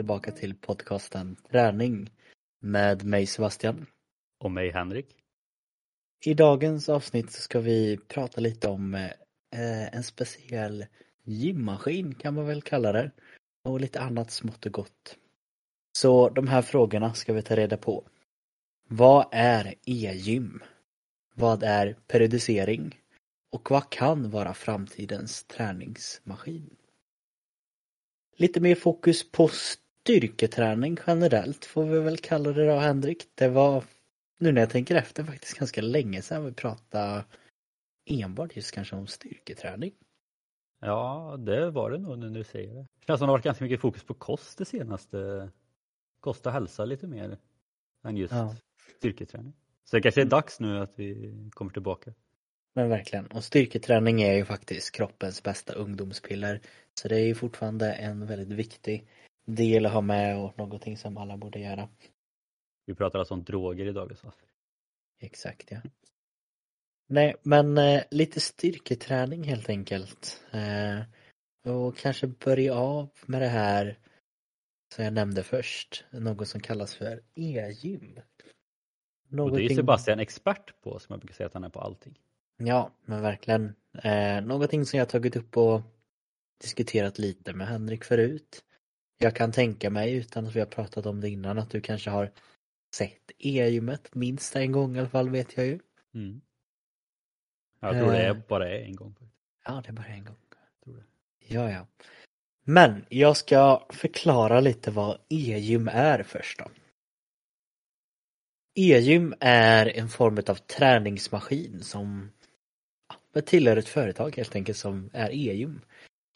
Tillbaka till podcasten Träning med mig Sebastian. Och mig Henrik. I dagens avsnitt ska vi prata lite om eh, en speciell gymmaskin kan man väl kalla det. Och lite annat smått och gott. Så de här frågorna ska vi ta reda på. Vad är e-gym? Vad är periodisering? Och vad kan vara framtidens träningsmaskin? Lite mer fokus på styrketräning generellt får vi väl kalla det då Henrik. Det var, nu när jag tänker efter, faktiskt ganska länge sedan vi pratade enbart just kanske om styrketräning. Ja, det var det nog nu när du säger det. Det känns som det har varit ganska mycket fokus på kost det senaste. Kost och hälsa lite mer än just ja. styrketräning. Så det kanske är dags nu att vi kommer tillbaka. Men verkligen. Och styrketräning är ju faktiskt kroppens bästa ungdomspiller. Så det är ju fortfarande en väldigt viktig del att ha med och någonting som alla borde göra. Vi pratar alltså om droger idag så. Exakt ja. Nej men eh, lite styrketräning helt enkelt. Eh, och kanske börja av med det här som jag nämnde först. Något som kallas för e-gym. Någonting... Och det är Sebastian expert på som jag brukar säga att han är på allting. Ja, men verkligen. Eh, någonting som jag tagit upp och diskuterat lite med Henrik förut. Jag kan tänka mig, utan att vi har pratat om det innan, att du kanske har sett e-gymmet minst en gång i alla fall vet jag ju. Mm. Jag tror det är eh. bara är en gång. Ja, det är bara en gång. tror det. Ja, ja. Men jag ska förklara lite vad e-gym är först då. E-gym är en form av träningsmaskin som tillhör ett företag helt enkelt som är e-gym.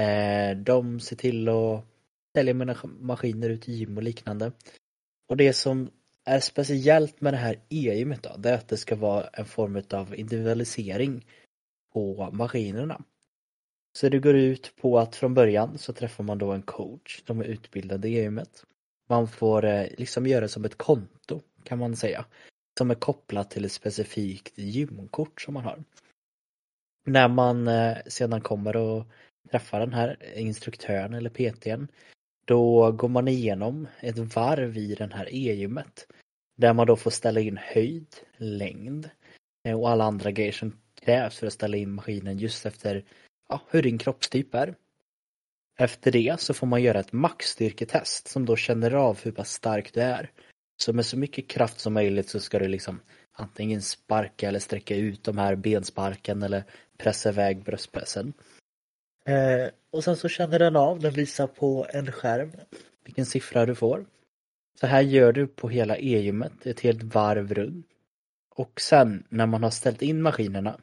Eh, de ser till att säljer mina maskiner ut i gym och liknande. Och det som är speciellt med det här e-gymmet då, det är att det ska vara en form av individualisering på maskinerna. Så det går ut på att från början så träffar man då en coach som är utbildad i e-gymmet. Man får eh, liksom göra som ett konto kan man säga. Som är kopplat till ett specifikt gymkort som man har. När man eh, sedan kommer och träffar den här instruktören eller PTn då går man igenom ett varv i den här e-gymmet. Där man då får ställa in höjd, längd eh, och alla andra grejer som krävs för att ställa in maskinen just efter ja, hur din kroppstyp är. Efter det så får man göra ett maxstyrketest som då känner av hur pass stark du är. Så med så mycket kraft som möjligt så ska du liksom antingen sparka eller sträcka ut de här bensparken eller pressa iväg bröstpressen. Eh, och sen så känner den av, den visar på en skärm vilken siffra du får. Så här gör du på hela e-gymmet, ett helt varv runt. Och sen när man har ställt in maskinerna,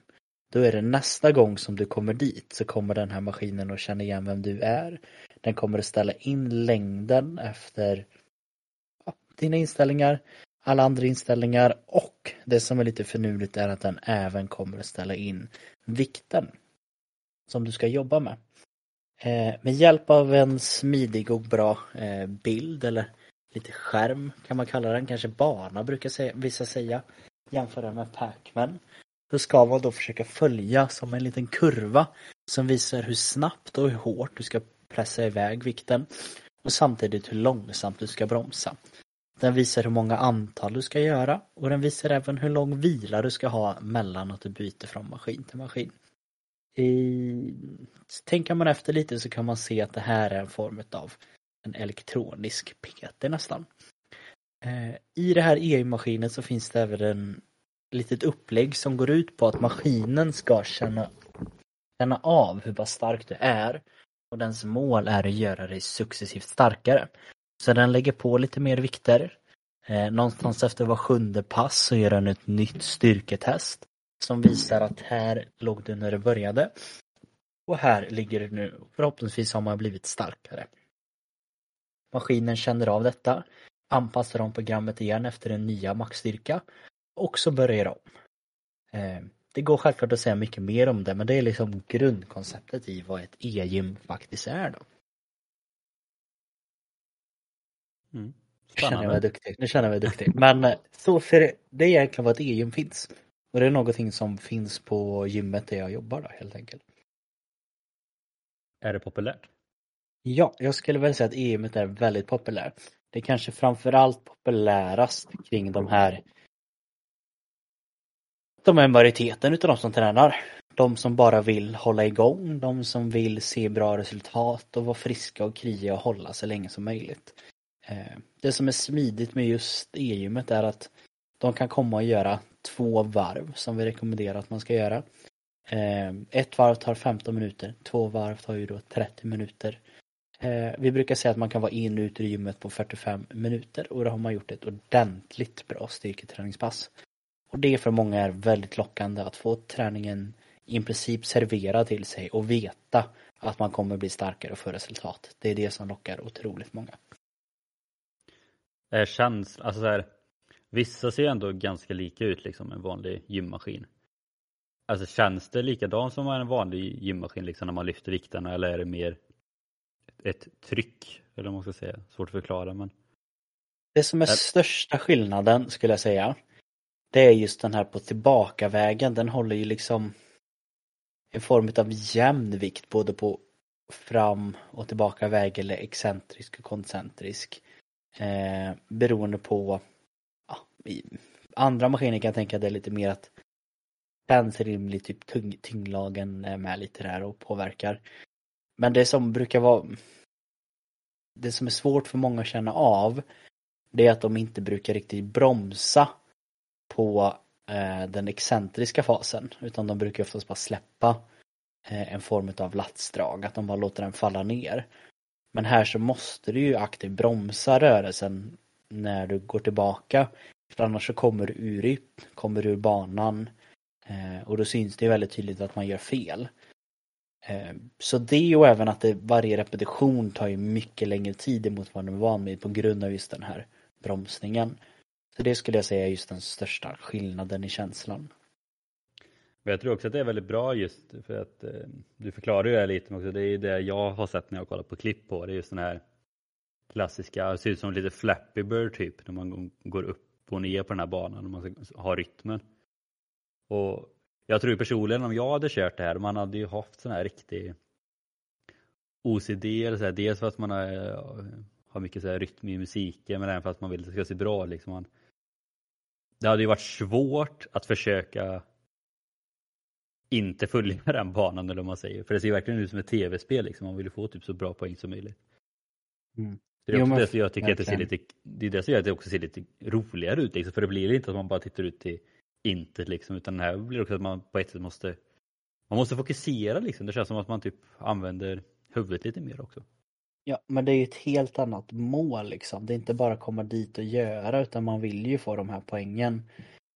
då är det nästa gång som du kommer dit så kommer den här maskinen att känna igen vem du är. Den kommer att ställa in längden efter ja, dina inställningar, alla andra inställningar och det som är lite finurligt är att den även kommer att ställa in vikten som du ska jobba med. Eh, med hjälp av en smidig och bra eh, bild eller lite skärm kan man kalla den, kanske bana brukar säga, vissa säga, jämföra med Pacman. Då ska man då försöka följa som en liten kurva som visar hur snabbt och hur hårt du ska pressa iväg vikten och samtidigt hur långsamt du ska bromsa. Den visar hur många antal du ska göra och den visar även hur lång vila du ska ha mellan att du byter från maskin till maskin. I... Tänker man efter lite så kan man se att det här är en form av en elektronisk PT nästan. Eh, I det här EU-maskinen så finns det även en litet upplägg som går ut på att maskinen ska känna, känna av hur pass stark du är och dens mål är att göra dig successivt starkare. Så den lägger på lite mer vikter. Eh, någonstans efter var sjunde pass så gör den ett nytt styrketest som visar att här låg du när du började och här ligger du nu. Förhoppningsvis har man blivit starkare. Maskinen känner av detta, anpassar om programmet igen efter den nya maxstyrka och så börjar om. Eh, det går självklart att säga mycket mer om det men det är liksom grundkonceptet i vad ett e-gym faktiskt är då. Mm. Nu känner jag mig duktig. Nu känner jag mig duktig. Men eh, så för det är egentligen vad ett e-gym finns. Och det är någonting som finns på gymmet där jag jobbar då helt enkelt. Är det populärt? Ja, jag skulle väl säga att EM är väldigt populärt. Det är kanske framförallt populärast kring de här de är majoriteten utav de som tränar. De som bara vill hålla igång, de som vill se bra resultat och vara friska och krya och hålla så länge som möjligt. Eh, det som är smidigt med just e-gymmet är att de kan komma och göra två varv som vi rekommenderar att man ska göra. Ehm, ett varv tar 15 minuter, två varv tar ju då 30 minuter. Ehm, vi brukar säga att man kan vara in och ut ur gymmet på 45 minuter och då har man gjort ett ordentligt bra styrketräningspass. Och det för många är väldigt lockande att få träningen i princip serverad till sig och veta att man kommer bli starkare och få resultat. Det är det som lockar otroligt många. Det känns, alltså så här, vissa ser ändå ganska lika ut liksom en vanlig gymmaskin. Alltså känns det likadant som en vanlig gymmaskin liksom när man lyfter vikterna eller är det mer ett tryck? Eller vad man ska säga, svårt att förklara men. Det som är största skillnaden skulle jag säga det är just den här på tillbakavägen, den håller ju liksom en form av jämn vikt både på fram och tillbaka väg eller excentrisk och koncentrisk. Eh, beroende på andra maskiner kan jag tänka att det är lite mer att känns rimligt, typ tyngdlagen är med lite där och påverkar. Men det som brukar vara det som är svårt för många att känna av det är att de inte brukar riktigt bromsa på eh, den excentriska fasen utan de brukar oftast bara släppa eh, en form av latsdrag, att de bara låter den falla ner. Men här så måste du ju aktivt bromsa rörelsen när du går tillbaka. För annars så kommer du ur rytm, kommer ur banan eh, och då syns det väldigt tydligt att man gör fel. Eh, så det och även att det, varje repetition tar ju mycket längre tid emot vad man är van vid på grund av just den här bromsningen. Så det skulle jag säga är just den största skillnaden i känslan. Men jag tror också att det är väldigt bra just för att eh, du förklarar ju det här lite också. Det är det jag har sett när jag kollar på klipp på det. är Just den här klassiska, det ser ut som lite Flappy Bird typ när man går upp och ner på den här banan om man ska ha rytmen. Och jag tror personligen om jag hade kört det här, man hade ju haft sån här riktig OCD eller så här, dels för att man har, eh, har mycket så här rytm i musiken men även för att man vill att det ska se bra liksom. Man, det hade ju varit svårt att försöka inte följa den banan eller vad man säger. För det ser verkligen ut som ett tv-spel liksom. Man vill ju få typ så bra poäng som möjligt. Mm. Det är också jo, det som jag tycker att det ser lite, det är det som gör att det också ser lite roligare ut liksom. För det blir inte att man bara tittar ut till intet liksom. Utan det här blir också att man på ett sätt måste man måste fokusera liksom. Det känns som att man typ använder huvudet lite mer också. Ja, men det är ju ett helt annat mål liksom. Det är inte bara komma dit och göra utan man vill ju få de här poängen.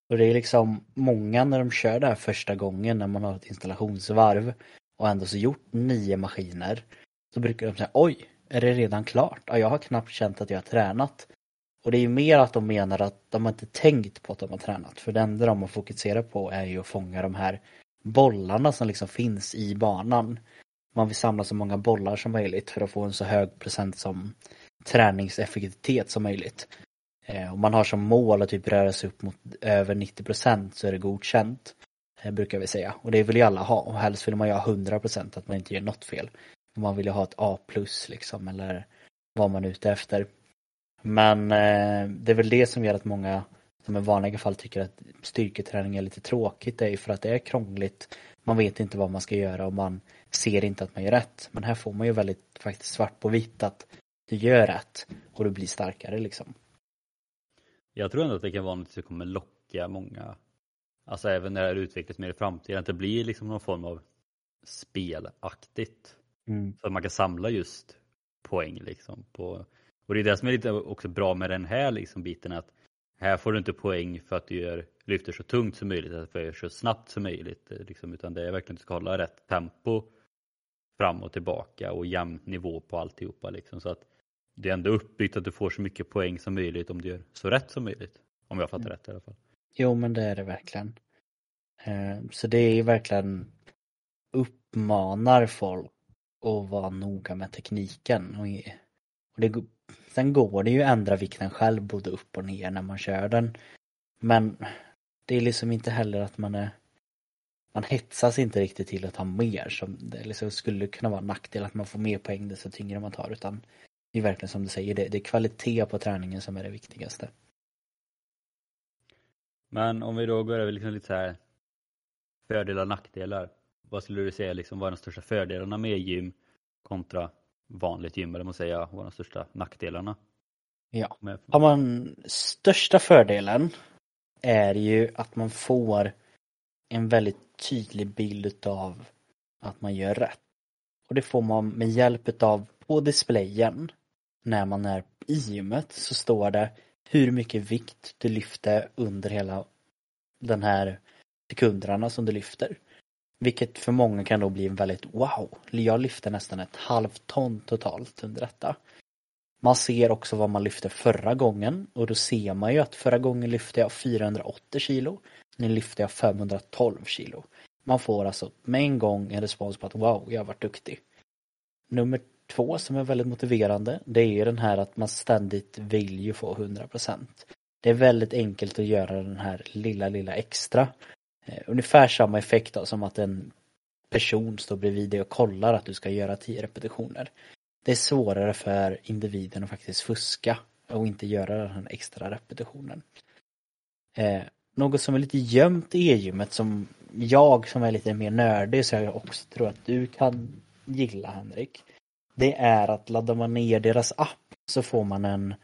Och det är liksom många när de kör det här första gången när man har ett installationsvarv och ändå så gjort nio maskiner. Så brukar de säga oj, är det redan klart? Ja, jag har knappt känt att jag har tränat. Och det är ju mer att de menar att de har inte tänkt på att de har tränat. För det enda de har fokuserat på är ju att fånga de här bollarna som liksom finns i banan. Man vill samla så många bollar som möjligt för att få en så hög procent som träningseffektivitet som möjligt. Eh, om man har som mål att typ röra sig upp mot över 90 procent så är det godkänt. Eh, brukar vi säga. Och det vill ju alla ha. Och helst vill man ju ha 100 procent att man inte gör något fel. Man vill ju ha ett A plus liksom eller vad man är ute efter. Men eh, det är väl det som gör att många som i vanliga fall tycker att styrketräning är lite tråkigt. Det är ju för att det är krångligt. Man vet inte vad man ska göra och man ser inte att man gör rätt. Men här får man ju väldigt faktiskt svart på vitt att du gör rätt och du blir starkare liksom. Jag tror ändå att det kan vara något som kommer locka många, alltså även när det här utvecklas mer i framtiden, att det blir liksom någon form av spelaktigt. Mm. Så att man kan samla just poäng liksom. På, och det är det som är lite också bra med den här liksom biten att här får du inte poäng för att du gör, lyfter så tungt som möjligt, att du gör så snabbt som möjligt. Liksom, utan det är verkligen att du ska hålla rätt tempo fram och tillbaka och jämn nivå på alltihopa. Liksom, så att det är ändå uppbyggt att du får så mycket poäng som möjligt om du gör så rätt som möjligt. Om jag fattar mm. rätt i alla fall. Jo men det är det verkligen. Eh, så det är verkligen uppmanar folk och vara noga med tekniken. Och det, sen går det ju att ändra vikten själv både upp och ner när man kör den. Men det är liksom inte heller att man är man hetsas inte riktigt till att ta mer som det liksom skulle kunna vara en nackdel att man får mer poäng desto tyngre man tar utan det är verkligen som du säger, det, det är kvalitet på träningen som är det viktigaste. Men om vi då går över liksom lite så här fördelar och nackdelar. Vad skulle du säga liksom var de största fördelarna med gym kontra vanligt gym eller man säga, vad är de största nackdelarna? Ja, har man största fördelen är ju att man får en väldigt tydlig bild av att man gör rätt. Och det får man med hjälp av på displayen när man är i gymmet så står det hur mycket vikt du lyfter under hela den här sekunderna som du lyfter. Vilket för många kan då bli en väldigt wow, jag lyfter nästan ett halvt ton totalt under detta. Man ser också vad man lyfte förra gången och då ser man ju att förra gången lyfte jag 480 kilo. Nu lyfter jag 512 kilo. Man får alltså med en gång en respons på att wow, jag har varit duktig. Nummer två som är väldigt motiverande, det är ju den här att man ständigt vill ju få 100%. Det är väldigt enkelt att göra den här lilla, lilla extra. Eh, ungefär samma effekt då, som att en person står bredvid dig och kollar att du ska göra tio repetitioner. Det är svårare för individen att faktiskt fuska och inte göra den här extra repetitionen. Eh, något som är lite gömt i e-gymmet som jag som är lite mer nördig så jag också tror att du kan gilla Henrik. Det är att laddar man ner deras app så får man en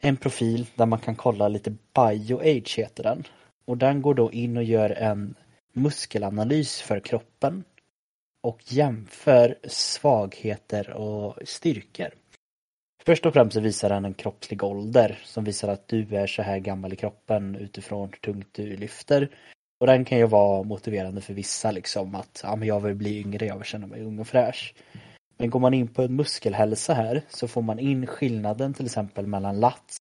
en profil där man kan kolla lite BioAge heter den. Och den går då in och gör en muskelanalys för kroppen och jämför svagheter och styrkor. Först och främst så visar den en kroppslig ålder som visar att du är så här gammal i kroppen utifrån hur tungt du lyfter. Och den kan ju vara motiverande för vissa liksom att ja, men jag vill bli yngre, jag vill känna mig ung och fräsch. Men går man in på en muskelhälsa här så får man in skillnaden till exempel mellan lats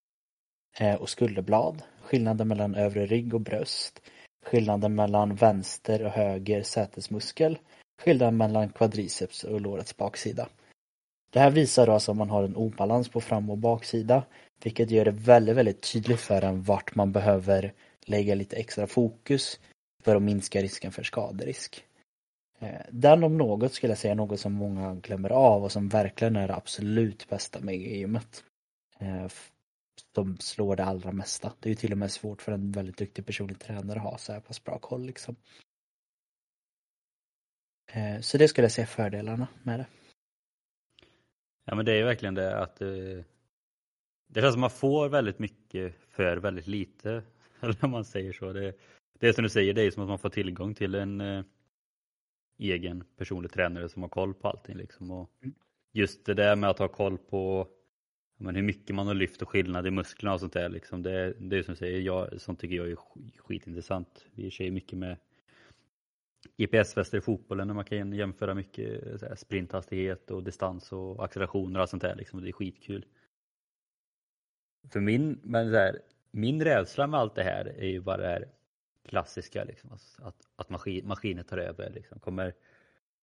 eh, och skulderblad, skillnaden mellan övre rygg och bröst, skillnaden mellan vänster och höger sätesmuskel, skillnaden mellan quadriceps och lårets baksida. Det här visar då alltså om man har en obalans på fram och baksida, vilket gör det väldigt, väldigt tydligt för en vart man behöver lägga lite extra fokus för att minska risken för skaderisk. Eh, den om något skulle jag säga är något som många glömmer av och som verkligen är det absolut bästa med gymmet. Eh, Eh, som slår det allra mesta. Det är ju till och med svårt för en väldigt duktig personlig tränare att ha så här pass bra koll liksom. Eh, så det skulle jag säga fördelarna med det. Ja men det är ju verkligen det att det känns som man får väldigt mycket för väldigt lite. Eller om man säger så. Det, det är som du säger, det är som att man får tillgång till en egen personlig tränare som har koll på allting. Liksom. Och mm. just det där med att ha koll på men, hur mycket man har lyft och skillnad i musklerna och sånt där. Liksom. Det, det är som du säger, jag, sånt tycker jag är skitintressant. Vi kör ju mycket med GPS-väster i fotbollen när man kan jämföra mycket här, sprinthastighet och distans och accelerationer och sånt där. Liksom. Det är skitkul. För min, men så här, min rädsla med allt det här är ju bara det här klassiska, liksom, att, att maskin, maskiner tar över. Liksom. Kommer,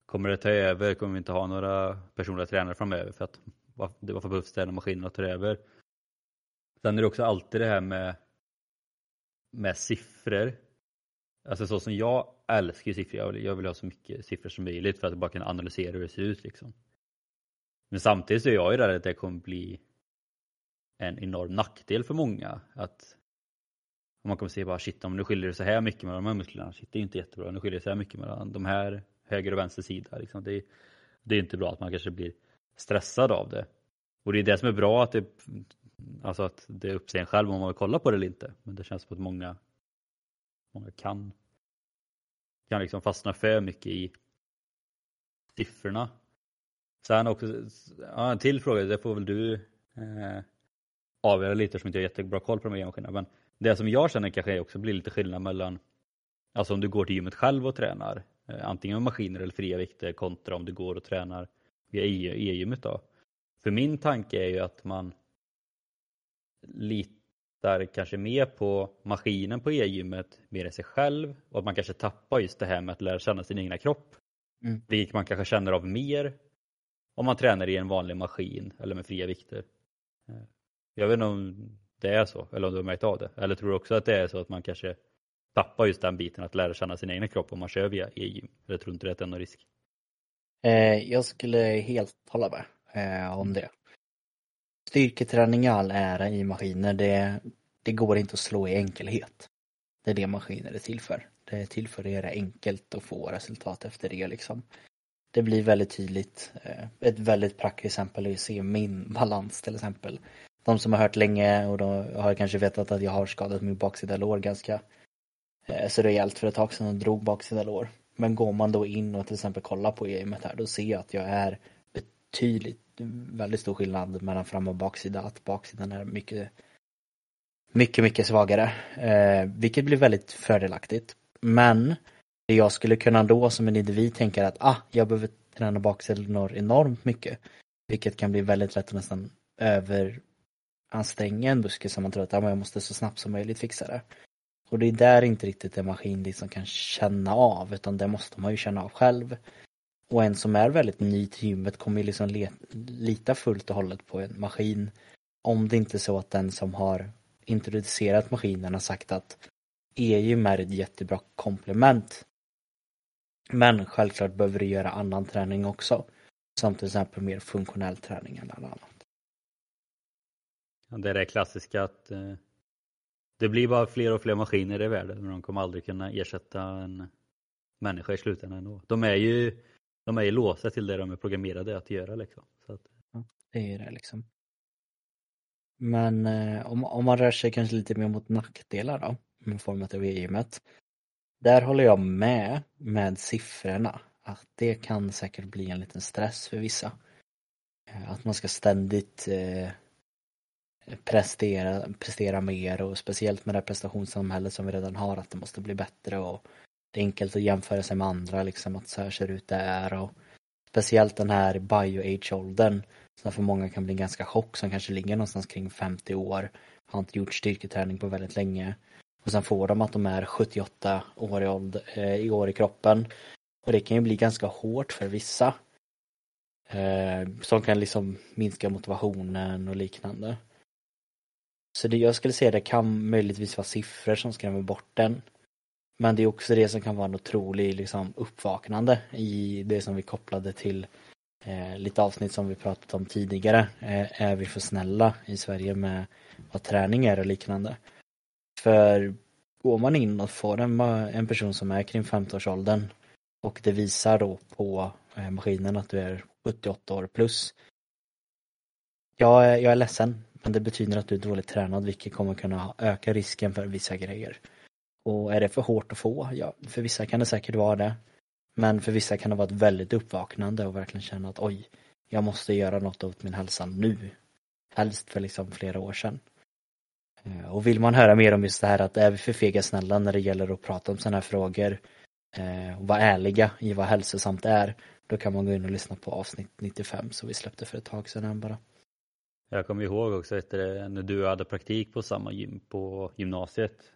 kommer det ta över kommer vi inte ha några personliga tränare framöver för att varför, varför behövs det när maskinerna tar över? Sen är det också alltid det här med, med siffror. Alltså så som jag älskar siffror, jag vill, jag vill ha så mycket siffror som möjligt för att bara kunna analysera hur det ser ut. Liksom. Men samtidigt så är jag ju rädd att det kommer bli en enorm nackdel för många. Att man kommer se bara shit, om nu skiljer det så här mycket mellan de här musklerna, shit det är inte jättebra. Nu skiljer det så här mycket mellan de här höger och vänster sida. Liksom. Det, är, det är inte bra att man kanske blir stressad av det. Och det är det som är bra att det, alltså att det är upp sig en själv om man vill kolla på det eller inte. Men det känns som att många, många kan, kan liksom fastna för mycket i siffrorna. Sen också, ja, en till fråga, det får väl du eh, avgöra lite som inte har jättebra koll på de här maskinerna. Men det som jag känner kanske också blir lite skillnad mellan Alltså om du går till gymmet själv och tränar eh, antingen med maskiner eller fria vikter kontra om du går och tränar via e-gymmet då. För min tanke är ju att man litar kanske mer på maskinen på e-gymmet mer än sig själv och att man kanske tappar just det här med att lära känna sin egna kropp. Mm. Vilket man kanske känner av mer om man tränar i en vanlig maskin eller med fria vikter. Eh, jag vet inte om det är så, eller om du har märkt av det. Eller tror du också att det är så att man kanske tappa just den biten att lära känna sin egen kropp om man kör via e-gym? Eller tror inte det är någon risk? Eh, jag skulle helt hålla med eh, om det. Styrketräning i all ära i maskiner, det, det går inte att slå i enkelhet. Det är det maskiner är till för. Det är till för att göra enkelt och få resultat efter det liksom. Det blir väldigt tydligt. Eh, ett väldigt praktiskt exempel är att se min balans till exempel. De som har hört länge och då har kanske vetat att jag har skadat min baksida lår ganska så rejält för ett tag sedan och drog baksida lår. Men går man då in och till exempel kollar på gamet här då ser jag att jag är betydligt, väldigt stor skillnad mellan fram och baksida. Att baksidan är mycket, mycket, mycket svagare. Eh, vilket blir väldigt fördelaktigt. Men det jag skulle kunna då som en individ tänka att ah, jag behöver träna baksidor enormt mycket. Vilket kan bli väldigt lätt att nästan överanstränga en buske som man tror att ah, jag måste så snabbt som möjligt fixa det. Och det är där inte riktigt en maskin liksom kan känna av utan det måste man ju känna av själv. Och en som är väldigt ny till gymmet kommer ju liksom lita fullt och hållet på en maskin. Om det inte är så att den som har introducerat maskinen har sagt att e-gym är ett jättebra komplement. Men självklart behöver du göra annan träning också. Som till exempel mer funktionell träning eller annat. Ja, det är det klassiska att eh, det blir bara fler och fler maskiner i världen men de kommer aldrig kunna ersätta en människa i slutändan ändå. De är ju de är ju låsta till det de är programmerade att göra liksom. Så att... ja, det är det liksom. Men eh, om, om man rör sig kanske lite mer mot nackdelar då, med format av e-gymmet. Där håller jag med med siffrorna. Att det kan säkert bli en liten stress för vissa. Eh, att man ska ständigt eh, prestera, prestera mer och speciellt med det prestationssamhället som vi redan har att det måste bli bättre och det är enkelt att jämföra sig med andra liksom att så här ser ut det är och speciellt den här bio-age-åldern som för många kan bli en ganska chock som kanske ligger någonstans kring 50 år har inte gjort styrketräning på väldigt länge och sen får de att de är 78 år i, ålder, eh, i år i kroppen och det kan ju bli ganska hårt för vissa eh, som kan liksom minska motivationen och liknande. Så det jag skulle säga det kan möjligtvis vara siffror som skrämmer bort den. Men det är också det som kan vara en otrolig liksom, uppvaknande i det som vi kopplade till eh, lite avsnitt som vi pratat om tidigare. Eh, är vi för snälla i Sverige med vad träning är och liknande? För går man in och får en, en person som är kring 50-årsåldern och det visar då på eh, maskinen att du är 78 år plus. Jag, jag är ledsen, men det betyder att du är dåligt tränad vilket kommer kunna öka risken för vissa grejer. Och är det för hårt att få? Ja, för vissa kan det säkert vara det. Men för vissa kan det vara ett väldigt uppvaknande och verkligen känna att oj, jag måste göra något åt min hälsa nu. Helst för liksom flera år sedan. Eh, och vill man höra mer om just det här att är vi för fega snälla när det gäller att prata om sådana här frågor eh, och vara ärliga i vad hälsosamt är, då kan man gå in och lyssna på avsnitt 95 som vi släppte för ett tag sedan bara. Jag kommer ihåg också efter när du hade praktik på samma gym på gymnasiet.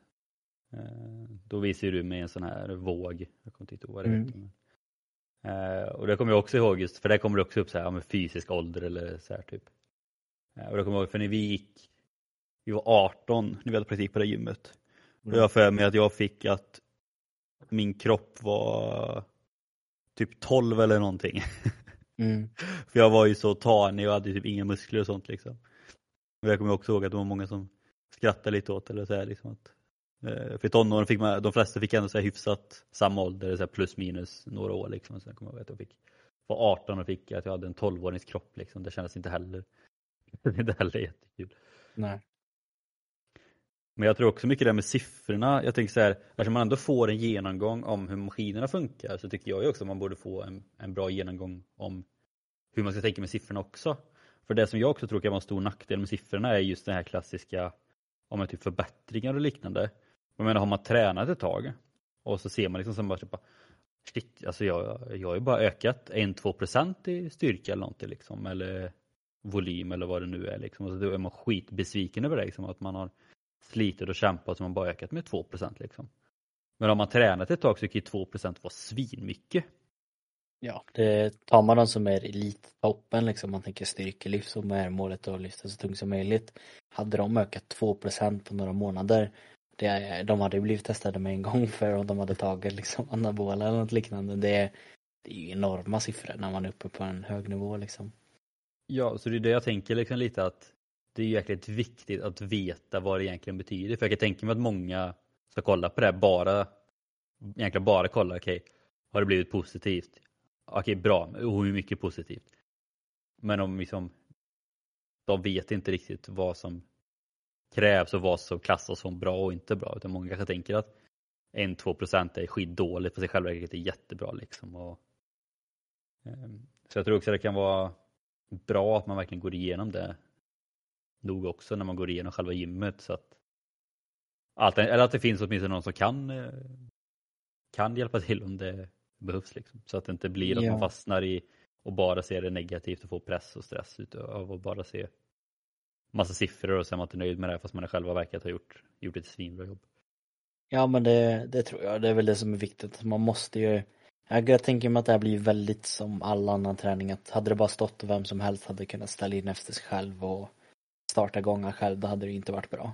Eh, då visade du mig en sån här våg, jag kommer inte ihåg vad det mm. heter. Och det kommer jag också ihåg just för där kommer det också upp så här med fysisk ålder eller så här typ. Och det kommer jag ihåg för när vi gick vi var 18 när vi hade praktik på det gymmet. Mm. Och jag för mig att jag fick att min kropp var typ 12 eller någonting. Mm. för jag var ju så tanig och hade typ inga muskler och sånt liksom. Och jag kommer också ihåg att det var många som skrattade lite åt eller så här, liksom att eh, för tonåren fick man, de flesta fick ändå så här hyfsat samma ålder, så plus minus några år liksom. Sen kommer jag ihåg att jag fick, var 18 och fick att jag hade en 12-årings kropp liksom. Det kändes inte heller, inte heller jättekul. Nej. Men jag tror också mycket det med siffrorna. Jag tänker så här, eftersom man ändå får en genomgång om hur maskinerna funkar så tycker jag ju också att man borde få en, en bra genomgång om hur man ska tänka med siffrorna också. För det som jag också tror kan vara en stor nackdel med siffrorna är just den här klassiska om typ förbättringar och liknande. Jag menar har man tränat ett tag och så ser man liksom som bara typ, shit, alltså jag, jag har ju bara ökat 1-2% i styrka eller någonting liksom eller volym eller vad det nu är liksom. Och så då är man skitbesviken över det liksom, att man har slitit och kämpat som man bara ökat med 2% liksom. Men om man tränat ett tag så kan 2 vara svinmycket. Ja, det tar man de som är elittoppen liksom, man tänker styrkelyft som är målet att lyfta så tungt som möjligt. Hade de ökat 2% på några månader, det, de hade ju blivit testade med en gång för om de hade tagit liksom anabola eller något liknande. Det, det är ju enorma siffror när man är uppe på en hög nivå liksom. Ja, så det är det jag tänker liksom lite att det är jäkligt viktigt att veta vad det egentligen betyder. För jag kan tänka mig att många ska kolla på det här bara, egentligen bara kolla, okej, okay, har det blivit positivt? Okej, okay, bra, och hur mycket positivt? Men om liksom, de vet inte riktigt vad som krävs och vad som klassas som bra och inte bra. Utan många kanske tänker att 1-2 procent är skitdåligt på sig själva verket är jättebra. Liksom. Och, ehm, så jag tror också att det kan vara bra att man verkligen går igenom det nog också när man går igenom själva gymmet. Så att, allt, eller att det finns åtminstone någon som kan, eh, kan hjälpa till om det behövs. Liksom. Så att det inte blir att ja. man fastnar i och bara ser det negativt och får press och stress av att bara se massa siffror och så är man inte nöjd med det fast man själva verkat ha gjort, gjort ett svinbra jobb. Ja men det, det tror jag, det är väl det som är viktigt. Man måste ju jag tänker mig att det här blir väldigt som all annan träning att hade det bara stått och vem som helst hade kunnat ställa in efter sig själv och starta gången själv då hade det inte varit bra.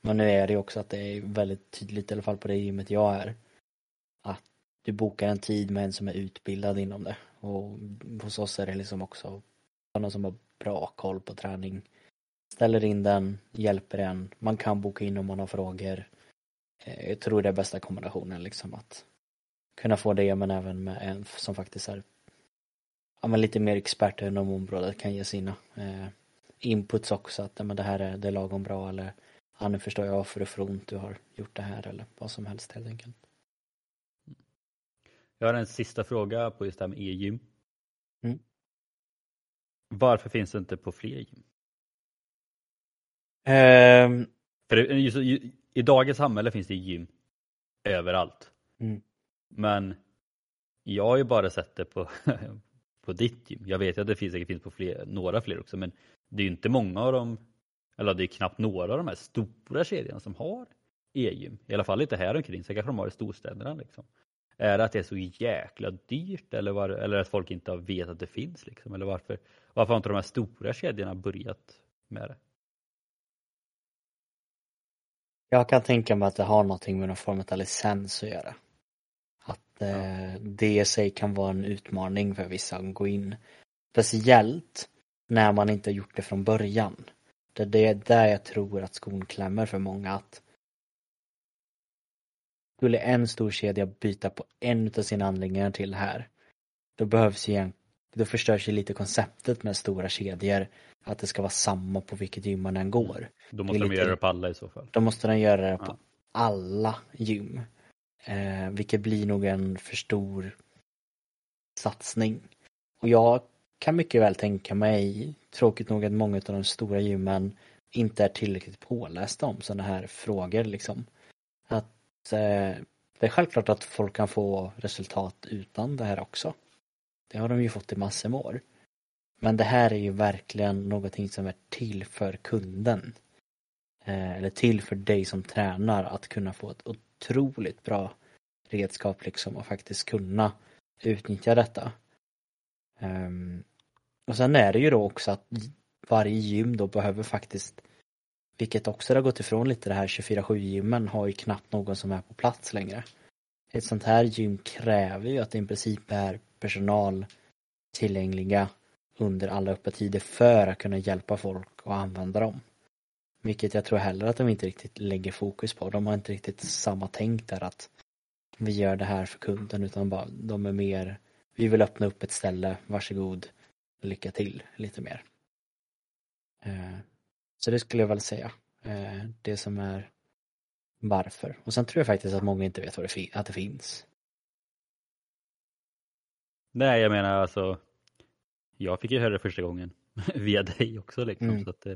Men nu är det ju också att det är väldigt tydligt i alla fall på det gymmet jag är att du bokar en tid med en som är utbildad inom det och hos oss är det liksom också någon som har bra koll på träning ställer in den, hjälper en, man kan boka in om man har frågor. Eh, jag tror det är bästa kombinationen liksom att kunna få det men även med en som faktiskt är ja, men lite mer expert inom området kan ge sina eh, inputs också att men det här är, det är lagom bra eller ja, nu förstår jag varför det får ont du har gjort det här eller vad som helst helt enkelt. Jag har en sista fråga på just det här med e-gym. Mm. Varför finns det inte på fler gym? Um, För just, i dagens samhälle finns det gym överallt. Mm. Men jag har ju bara sett det på, på ditt gym. Jag vet att det finns, säkert finns på fler, några fler också men det är ju inte många av dem, eller det är knappt några av de här stora kedjorna som har e-gym. I alla fall inte här omkring, så kanske de har i storstäderna. Liksom. Är det att det är så jäkla dyrt eller, var, eller att folk inte vet att det finns? Liksom? Eller varför, varför har inte de här stora kedjorna börjat med det? Jag kan tänka mig att det har någonting med någon form av licens att göra. Eh, det i sig kan vara en utmaning för vissa att gå in. Speciellt när man inte gjort det från början. Det, det är där jag tror att skon klämmer för många. att Skulle en stor kedja byta på en av sina anläggningar till här, då behövs igen då förstörs ju lite konceptet med stora kedjor. Att det ska vara samma på vilket gym man än går. Då måste de lite, göra det på alla i så fall. Då måste de göra det ja. på alla gym. Eh, vilket blir nog en för stor satsning. Och jag kan mycket väl tänka mig, tråkigt nog att många av de stora gymmen inte är tillräckligt pålästa om sådana här frågor liksom. Att eh, det är självklart att folk kan få resultat utan det här också. Det har de ju fått i massor med år. Men det här är ju verkligen någonting som är till för kunden. Eh, eller till för dig som tränar att kunna få ett otroligt bra redskap liksom att faktiskt kunna utnyttja detta. Um, och sen är det ju då också att varje gym då behöver faktiskt vilket också har gått ifrån lite det här 24-7 gymmen har ju knappt någon som är på plats längre. Ett sånt här gym kräver ju att det i princip är personal tillgängliga under alla öppettider för att kunna hjälpa folk och använda dem. Vilket jag tror heller att de inte riktigt lägger fokus på. De har inte riktigt samma tänk där att vi gör det här för kunden utan bara de är mer vi vill öppna upp ett ställe, varsågod, lycka till lite mer. Eh, så det skulle jag väl säga. Eh, det som är varför. Och sen tror jag faktiskt att många inte vet vad det att det finns. Nej, jag menar alltså. Jag fick ju höra det första gången via dig också liksom. Mm. Så att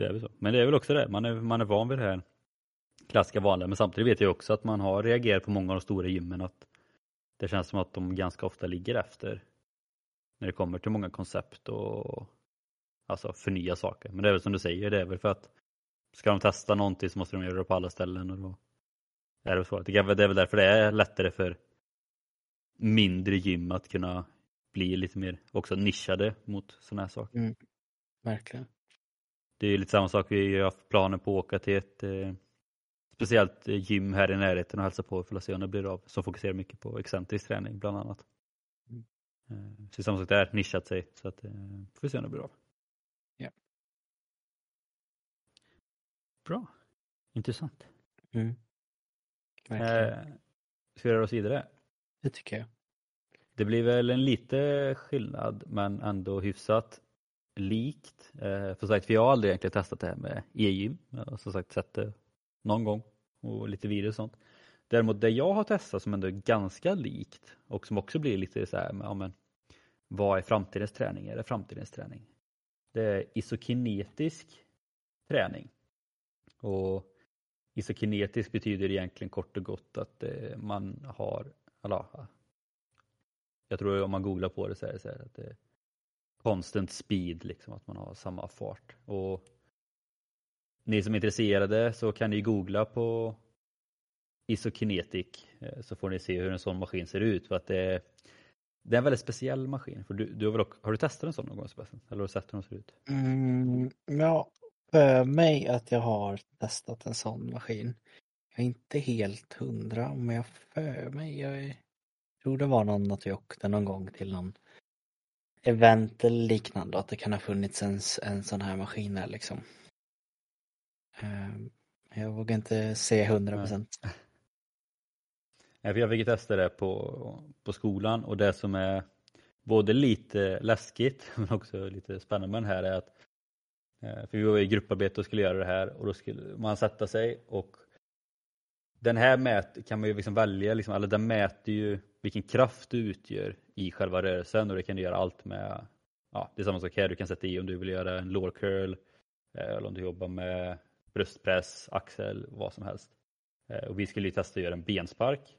det, är väl så. Men det är väl också det, man är, man är van vid det här klassiska vanliga. Men samtidigt vet jag också att man har reagerat på många av de stora gymmen att det känns som att de ganska ofta ligger efter när det kommer till många koncept och alltså förnya saker. Men det är väl som du säger, det är väl för att ska de testa någonting så måste de göra det på alla ställen och då är det svårt. Det är väl därför det är lättare för mindre gym att kunna bli lite mer också nischade mot sådana här saker. Mm. Verkligen det är lite samma sak, vi har haft planer på att åka till ett eh, speciellt gym här i närheten och hälsa på för att se om det blir av, som fokuserar mycket på excentrisk träning bland annat. Mm. Eh, så samma sak där, nischat sig så att eh, får se om det blir av. Ja. Bra, intressant. Mm. Eh, ska vi röra oss vidare? Det tycker jag. Det blir väl en lite skillnad men ändå hyfsat likt. Eh, för sagt, för jag har aldrig egentligen testat det här med e-gym. Jag har som sagt sett det någon gång och lite videor och sånt. Däremot det jag har testat som ändå är ganska likt och som också blir lite så här, ja, men, vad är framtidens träning? Är det framtidens träning? Det är isokinetisk träning. Och isokinetisk betyder egentligen kort och gott att eh, man har, alla, jag tror om man googlar på det så är det så här att det constant speed, liksom att man har samma fart. Och ni som är intresserade så kan ni googla på Isokinetic eh, så får ni se hur en sån maskin ser ut. För att det, är, det är en väldigt speciell maskin. För du, du har, väl, har du testat en sån någon gång Sebastian? Eller har du sett hur den ser ut? Mm, ja, för mig att jag har testat en sån maskin. Jag är inte helt hundra, men jag för mig. Jag tror det var någon att jag åkte någon gång till någon event eller liknande. Att det kan ha funnits en, en sån här maskin där liksom. Ehm, jag vågar inte se hundra procent. Jag fick testa det på, på skolan och det som är både lite läskigt men också lite spännande med den här är att eh, för vi var i grupparbete och skulle göra det här och då skulle man sätta sig och den här mät, kan man ju liksom välja, liksom, eller den mäter ju vilken kraft du utgör i själva rörelsen och det kan du göra allt med. Ja, det är samma sak här, du kan sätta i om du vill göra en lår curl eh, eller om du jobbar med bröstpress, axel, vad som helst. Eh, och vi skulle ju testa att göra en benspark.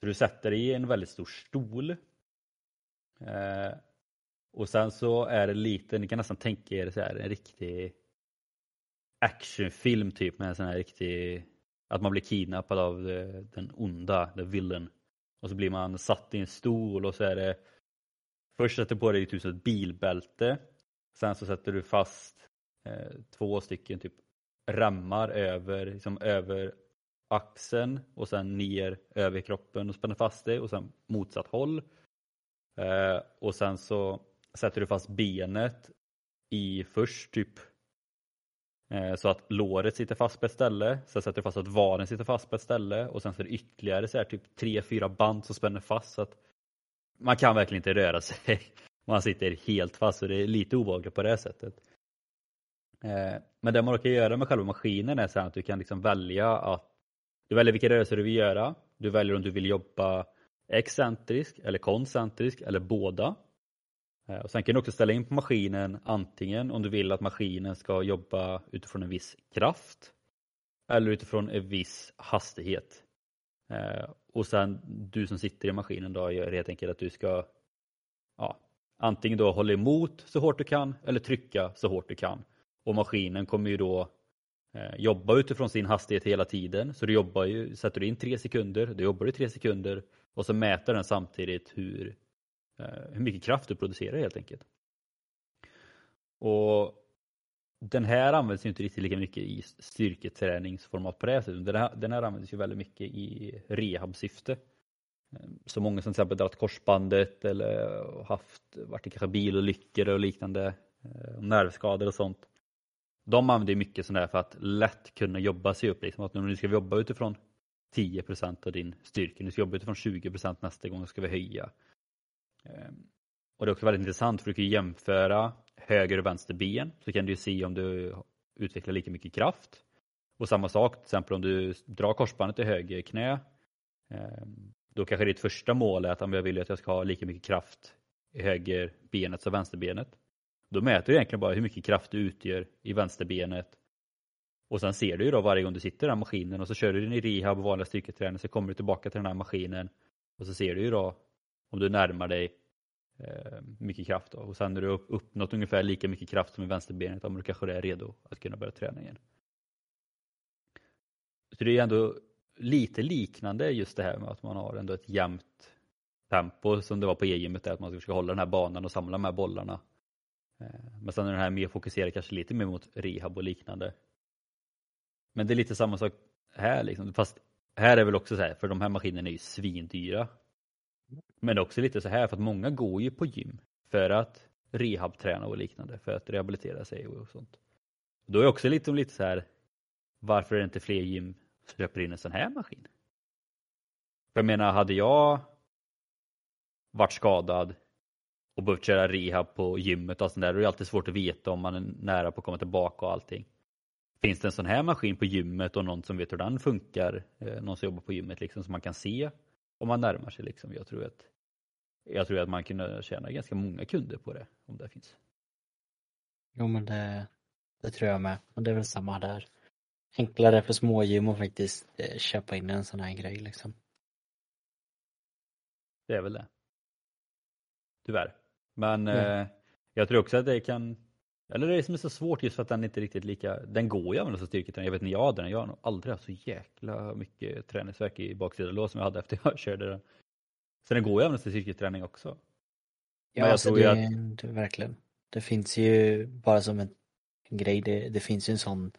Så du sätter dig i en väldigt stor stol. Eh, och sen så är det lite, ni kan nästan tänka er så här, en riktig actionfilm typ med en sån här riktig, att man blir kidnappad av den onda, the villain. Och så blir man satt i en stol och så är det Först sätter du på dig typ ett bilbälte. Sen så sätter du fast eh, två stycken typ remmar över, liksom över axeln och sen ner över kroppen och spänner fast dig och sen motsatt håll. Eh, och sen så sätter du fast benet i först typ Eh, så att låret sitter fast på ett ställe. Sen sätter du fast att vaden sitter fast på ett ställe och sen så är det ytterligare så här, typ tre, fyra band som spänner fast så att man kan verkligen inte röra sig. Man sitter helt fast och det är lite obehagligt på det sättet. Eh, men det man kan göra med själva maskinen är så att du kan liksom välja att du väljer vilka rörelser du vill göra. Du väljer om du vill jobba excentrisk eller koncentrisk eller båda. Eh, och sen kan du också ställa in på maskinen antingen om du vill att maskinen ska jobba utifrån en viss kraft eller utifrån en viss hastighet. Eh, och sen du som sitter i maskinen då gör helt enkelt att du ska ja, antingen då hålla emot så hårt du kan eller trycka så hårt du kan. Och maskinen kommer ju då eh, jobba utifrån sin hastighet hela tiden. Så du jobbar ju, sätter du in tre sekunder, då jobbar du tre sekunder och så mäter den samtidigt hur, Eh, hur mycket kraft du producerar helt enkelt. Och den här används ju inte riktigt lika mycket i styrketräningsformat på det sättet. Den här, den här används ju väldigt mycket i rehabsyfte. Eh, så många som till exempel dragit korsbandet eller haft, varit i kanske bilolyckor och liknande, eh, nervskador och sånt. De använder mycket sånt för att lätt kunna jobba sig upp. Liksom. Att nu ska vi jobba utifrån 10% av din styrka, nu ska vi jobba utifrån 20% nästa gång, ska vi höja. Ehm, och det är också väldigt intressant för du kan jämföra höger och vänster ben så kan du se om du utvecklar lika mycket kraft. Och samma sak till exempel om du drar korsbandet i höger knä. Ehm, då kanske ditt första mål är att jag vill att jag ska ha lika mycket kraft i höger benet som vänsterbenet. Då mäter du egentligen bara hur mycket kraft du utgör i vänsterbenet. Och sen ser du ju då varje gång du sitter i den här maskinen och så kör du din i rehab och vanliga styrketräning så kommer du tillbaka till den här maskinen och så ser du ju då om du närmar dig eh, mycket kraft då. och sen när du har uppnått ungefär lika mycket kraft som i vänsterbenet, då kanske du är redo att kunna börja träna igen. Så det är ändå lite liknande just det här med att man har ändå ett jämnt tempo som det var på e-gymmet, att man ska hålla den här banan och samla de här bollarna eh, men sen är den här mer fokuserad kanske lite mer mot rehab och liknande. Men det är lite samma sak här liksom. Fast här är väl också så här, för de här maskinerna är ju svindyra. Men också lite så här för att många går ju på gym för att rehabträna och liknande, för att rehabilitera sig och sånt. Då är också lite, lite så här, varför är det inte fler gym som köper in en sån här maskin? För jag menar, hade jag varit skadad och behövt köra rehab på gymmet och sånt där, då är det alltid svårt att veta om man är nära på att komma tillbaka och allting. Finns det en sån här maskin på gymmet och någon som vet hur den funkar, eh, någon som jobbar på gymmet liksom, som man kan se om man närmar sig liksom. Jag tror att jag tror att man kunde tjäna ganska många kunder på det om det finns. Jo men det, det tror jag med. Och det är väl samma där. Enklare för smågym att faktiskt eh, köpa in en sån här grej liksom. Det är väl det. Tyvärr. Men mm. eh, jag tror också att det kan eller det är som är så svårt just för att den inte riktigt lika, den går ju även som styrketräning. Jag vet när jag hade den, jag har nog aldrig haft så jäkla mycket träningsverk i baksida lås som jag hade efter jag körde den. Så den går ju även som styrketräning också. Ja, alltså det, att... det, verkligen. Det finns ju bara som en grej, det, det finns ju en sån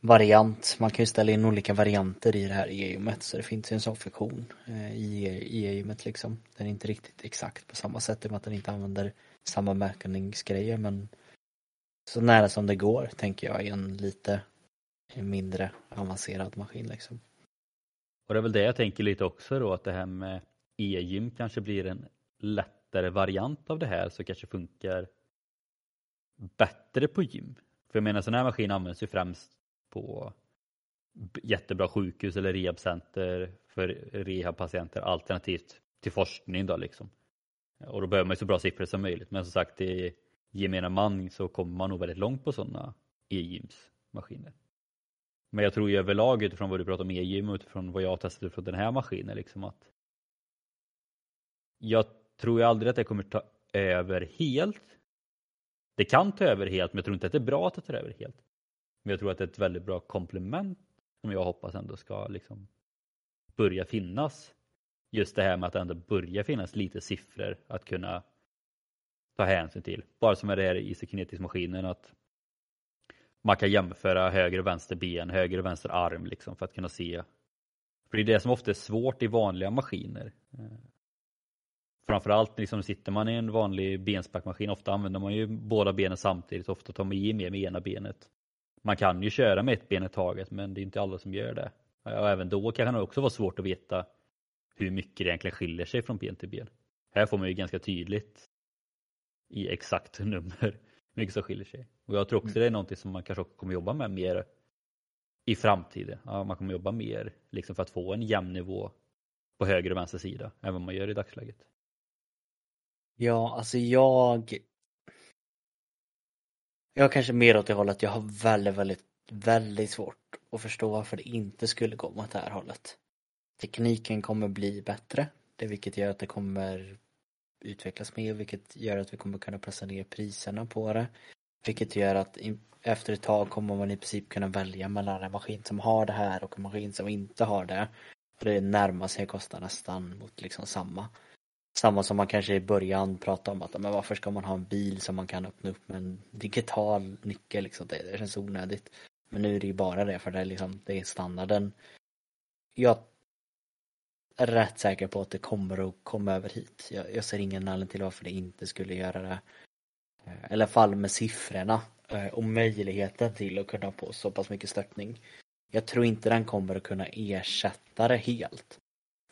variant. Man kan ju ställa in olika varianter i det här e-gymmet så det finns ju en sån funktion eh, i e-gymmet liksom. Den är inte riktigt exakt på samma sätt i och med att den inte använder samma mätningsgrejer men så nära som det går tänker jag i en lite mindre avancerad maskin liksom. Och det är väl det jag tänker lite också då att det här med e-gym kanske blir en lättare variant av det här som kanske funkar bättre på gym. För jag menar sån här maskin används ju främst på jättebra sjukhus eller rehabcenter för rehabpatienter alternativt till forskning då liksom. Och då behöver man ju så bra siffror som möjligt men som sagt i gemene man så kommer man nog väldigt långt på sådana e-gymsmaskiner. Men jag tror ju överlag utifrån vad du pratar om e-gym och utifrån vad jag testade testat från den här maskinen liksom att jag tror ju aldrig att det kommer ta över helt. Det kan ta över helt men jag tror inte att det är bra att det tar över helt. Men jag tror att det är ett väldigt bra komplement som jag hoppas ändå ska liksom börja finnas. Just det här med att det ändå börjar finnas lite siffror att kunna ta hänsyn till. Bara som med det här isokinetisk-maskinen att man kan jämföra höger och vänster ben, höger och vänster arm liksom för att kunna se. För det är det som ofta är svårt i vanliga maskiner. Eh, framförallt liksom sitter man i en vanlig bensparkmaskin, ofta använder man ju båda benen samtidigt, ofta tar man i mer med ena benet. Man kan ju köra med ett ben i taget men det är inte alla som gör det. Och även då kan det också vara svårt att veta hur mycket det egentligen skiljer sig från ben till ben. Här får man ju ganska tydligt i exakt nummer hur mycket som skiljer sig. Och jag tror också mm. det är någonting som man kanske kommer jobba med mer i framtiden. Ja, man kommer jobba mer liksom för att få en jämn nivå på höger och vänster sida än vad man gör i dagsläget. Ja, alltså jag jag kanske mer åt det hållet jag har väldigt, väldigt, väldigt svårt att förstå varför det inte skulle gå mot det här hållet. Tekniken kommer bli bättre, det vilket gör att det kommer utvecklas mer vilket gör att vi kommer kunna pressa ner priserna på det. Vilket gör att efter ett tag kommer man i princip kunna välja mellan en maskin som har det här och en maskin som inte har det. Och det närmar sig kostar nästan mot liksom samma. Samma som man kanske i början pratade om att men varför ska man ha en bil som man kan öppna upp med en digital nyckel liksom. Det, det känns onödigt. Men nu är det ju bara det för det är liksom, det är standarden. Jag rätt säker på att det kommer att komma över hit. Jag, jag ser ingen anledning till varför det inte skulle göra det. Eh, I alla fall med siffrorna eh, och möjligheten till att kunna få så pass mycket stöttning. Jag tror inte den kommer att kunna ersätta det helt.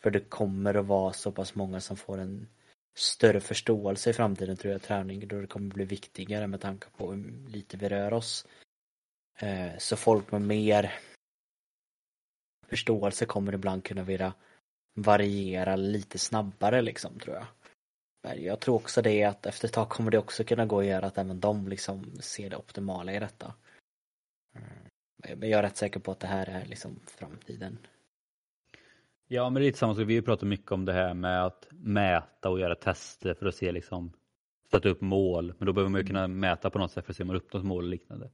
För det kommer att vara så pass många som får en större förståelse i framtiden tror jag träning då det kommer bli viktigare med tanke på hur lite vi rör oss. Eh, så folk med mer förståelse kommer ibland kunna vilja variera lite snabbare liksom tror jag. Men jag tror också det att efter ett tag kommer det också kunna gå att göra att även de liksom ser det optimala i detta. Mm. Men jag är rätt säker på att det här är liksom framtiden. Ja men det är lite samma sak, vi har pratat mycket om det här med att mäta och göra tester för att se liksom sätta upp mål. Men då behöver man ju kunna mäta på något sätt för att se om man uppnått mål och liknande.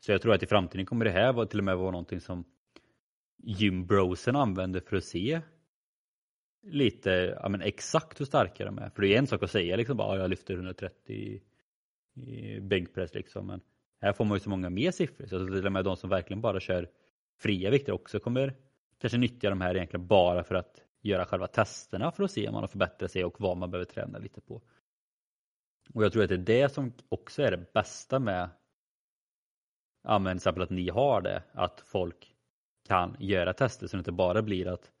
Så jag tror att i framtiden kommer det här till och med vara någonting som gymbrosen använder för att se lite ja, men exakt hur starka de är. För det är en sak att säga liksom bara jag lyfter 130 i bänkpress liksom. Men här får man ju så många mer siffror så till och med de som verkligen bara kör fria vikter också kommer kanske nyttja de här egentligen bara för att göra själva testerna för att se om man har förbättrat sig och vad man behöver träna lite på. Och jag tror att det är det som också är det bästa med ja, men till exempel att ni har det, att folk kan göra tester så det inte bara blir att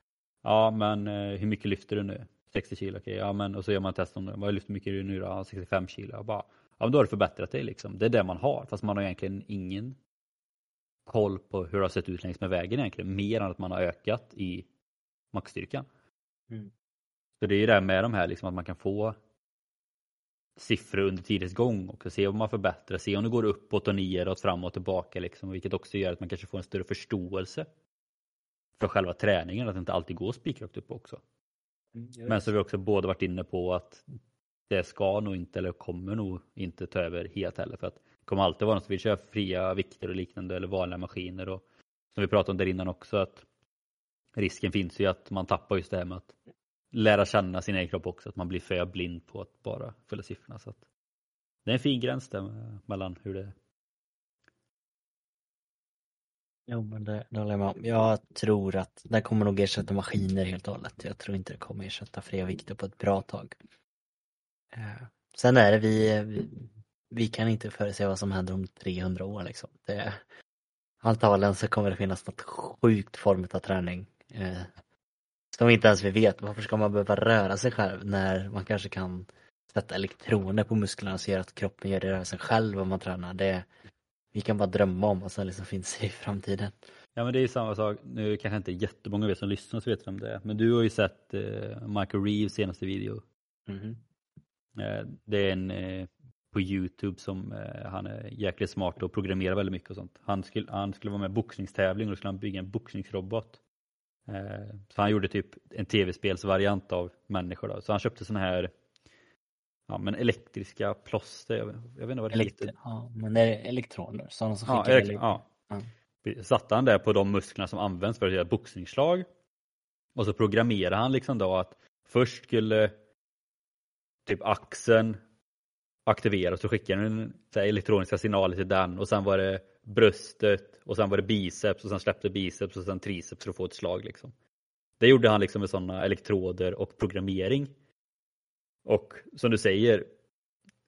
ja men eh, hur mycket lyfter du nu? 60 kilo, okej, okay. ja men och så gör man test om det. Vad lyfter mycket du nu då? 65 kilo. Jag bara, ja men då har du förbättrat dig liksom. Det är det man har, fast man har egentligen ingen koll på hur det har sett ut längs med vägen egentligen, mer än att man har ökat i maxstyrkan. Mm. Så det är ju det med de här liksom att man kan få siffror under tidens gång och se om man förbättrar, se om det går uppåt och neråt, fram och tillbaka liksom, vilket också gör att man kanske får en större förståelse för själva träningen, att det inte alltid går spikrakt upp också. Mm, Men så har vi också båda varit inne på att det ska nog inte eller kommer nog inte ta över helt heller för att det kommer alltid vara någon som vill köra fria vikter och liknande eller vanliga maskiner och som vi pratade om där innan också att risken finns ju att man tappar just det här med att lära känna sin egen kropp också, att man blir för blind på att bara följa siffrorna. Så att det är en fin gräns där mellan hur det Jo, men det, det håller jag med om. Jag tror att det kommer nog ersätta maskiner helt och hållet. Jag tror inte det kommer ersätta fria vikter på ett bra tag. Eh, sen är det vi, vi, vi kan inte förutse vad som händer om 300 år liksom. Det, antagligen så kommer det finnas något sjukt form av träning eh, som inte ens vi vet. Varför ska man behöva röra sig själv när man kanske kan sätta elektroner på musklerna och se att kroppen gör det rörelsen själv om man tränar. Det, vi kan bara drömma om vad som liksom finns i framtiden. Ja men det är samma sak, nu kanske inte jättemånga vet som lyssnar så vet vem det men du har ju sett eh, Michael Reeves senaste video. Mm. Eh, det är en eh, på Youtube som eh, han är jäkligt smart och programmerar väldigt mycket och sånt. Han skulle, han skulle vara med i boxningstävling och då skulle han bygga en boxningsrobot. Eh, så han gjorde typ en tv-spelsvariant av människor då. Så han köpte såna här ja, men elektriska plåster. Jag, jag vet inte vad det Elektri heter. Ja, men det är elektroner. Som skickar ja, elekt ja. ja. Satte han det på de musklerna som används för att göra boxningsslag. Och så programmerade han liksom då att först skulle typ axeln aktiveras så skickade den elektroniska signaler till den och sen var det bröstet och sen var det biceps och sen släppte biceps och sen triceps för att få ett slag liksom. Det gjorde han liksom med sådana elektroder och programmering. Och som du säger,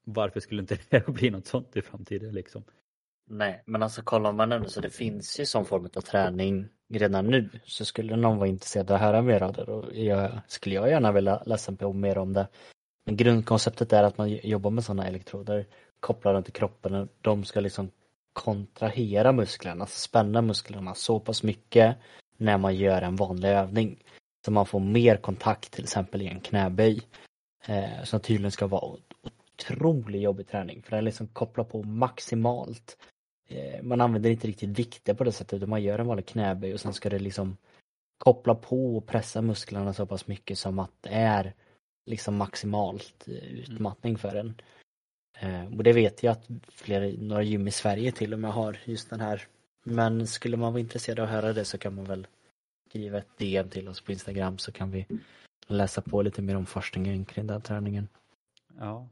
varför skulle inte det bli något sånt i framtiden liksom? Nej, men alltså kollar man ändå så det finns ju sån form av träning redan nu så skulle någon vara intresserad av att höra mer av det då jag, skulle jag gärna vilja läsa på mer om det. Men grundkonceptet är att man jobbar med sådana elektroder kopplade till kroppen. och De ska liksom kontrahera musklerna, alltså spänna musklerna så pass mycket när man gör en vanlig övning. Så man får mer kontakt till exempel i en knäböj. Eh, som tydligen ska vara otroligt jobbig träning för den liksom kopplar på maximalt. Eh, man använder inte riktigt vikter på det sättet utan man gör en vanlig knäböj och sen ska det liksom koppla på och pressa musklerna så pass mycket som att det är liksom maximalt eh, utmattning för en. Eh, och det vet jag att flera, några gym i Sverige till och med har just den här. Men skulle man vara intresserad av att höra det så kan man väl skriva ett DM till oss på Instagram så kan vi läsa på lite mer om forskningen kring den träningen. Ja.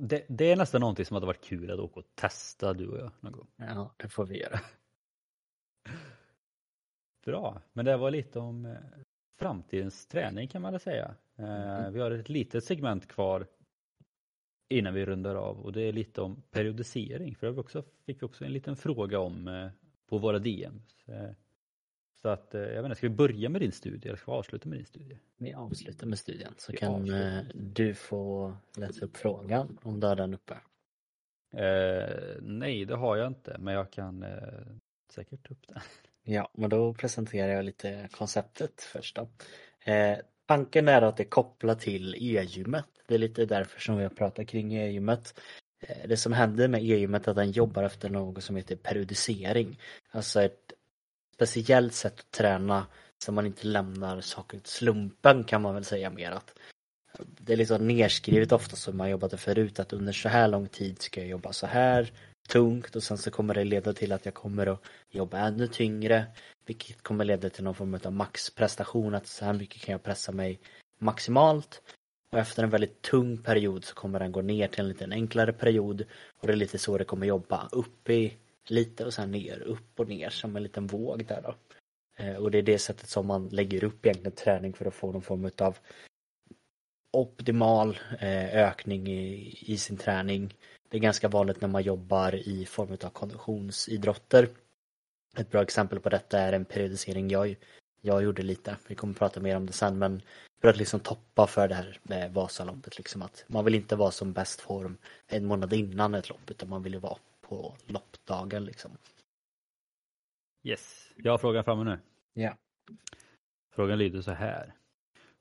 Det, det är nästan någonting som hade varit kul att åka och testa du och jag någon gång. Ja, det får vi göra. Bra, men det var lite om eh, framtidens träning kan man väl säga. Mm. Vi har ett litet segment kvar innan vi rundar av och det är lite om periodisering. För det också, fick vi också en liten fråga om eh, på våra DM. Så att, eh, jag vet inte, ska vi börja med din studie eller ska vi avsluta med din studie? Vi avslutar med studien så vi kan avslutar. du få läsa upp frågan om du har den uppe. Eh, nej, det har jag inte, men jag kan eh, säkert ta upp den. Ja, men då presenterar jag lite konceptet först då. Eh, tanken är att det kopplar till e-gymmet. Det är lite därför som vi har pratat kring e-gymmet. Eh, det som händer med e-gymmet är att den jobbar efter något som heter periodisering. Alltså ett speciellt sätt att träna så man inte lämnar saker till slumpen kan man väl säga mer att det är liksom nerskrivet ofta som man jobbade förut att under så här lång tid ska jag jobba så här tungt och sen så kommer det leda till att jag kommer att jobba ännu tyngre vilket kommer leda till någon form av maxprestation att så här mycket kan jag pressa mig maximalt Och efter en väldigt tung period så kommer den gå ner till en lite enklare period och det är lite så det kommer jobba. Upp i lite och sen ner, upp och ner som en liten våg där då. Eh, och det är det sättet som man lägger upp egentligen träning för att få någon form av optimal eh, ökning i, i sin träning. Det är ganska vanligt när man jobbar i form av konditionsidrotter. Ett bra exempel på detta är en periodisering jag, jag gjorde lite. Vi kommer prata mer om det sen men för att liksom toppa för det här med Vasaloppet liksom att man vill inte vara som bäst form en månad innan ett lopp utan man vill ju vara på loppdagen liksom. Yes, jag har frågan framme nu. Ja. Frågan lyder så här.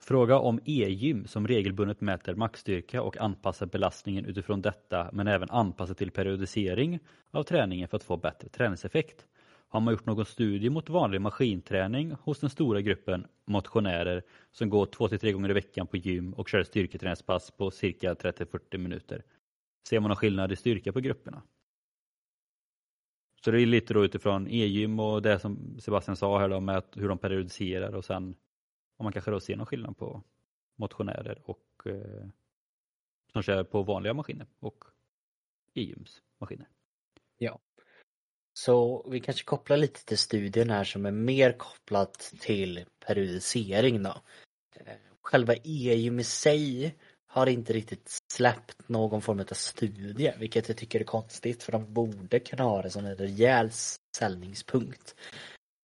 Fråga om e-gym som regelbundet mäter maxstyrka och anpassar belastningen utifrån detta men även anpassar till periodisering av träningen för att få bättre träningseffekt. Har man gjort någon studie mot vanlig maskinträning hos den stora gruppen motionärer som går 2-3 gånger i veckan på gym och kör styrketräningspass på cirka 30-40 minuter? Ser man någon skillnad i styrka på grupperna? Så det är lite då utifrån e-gym och det som Sebastian sa här då med hur de periodiserar och sen om man kanske då ser någon skillnad på motionärer och eh, som kör på vanliga maskiner och e-gyms maskiner. Ja. Så vi kanske kopplar lite till studien här som är mer kopplat till periodisering då. Eh, själva e-gym i sig har inte riktigt släppt någon form av studie, vilket jag tycker är konstigt för de borde kunna ha det som en rejäl säljningspunkt.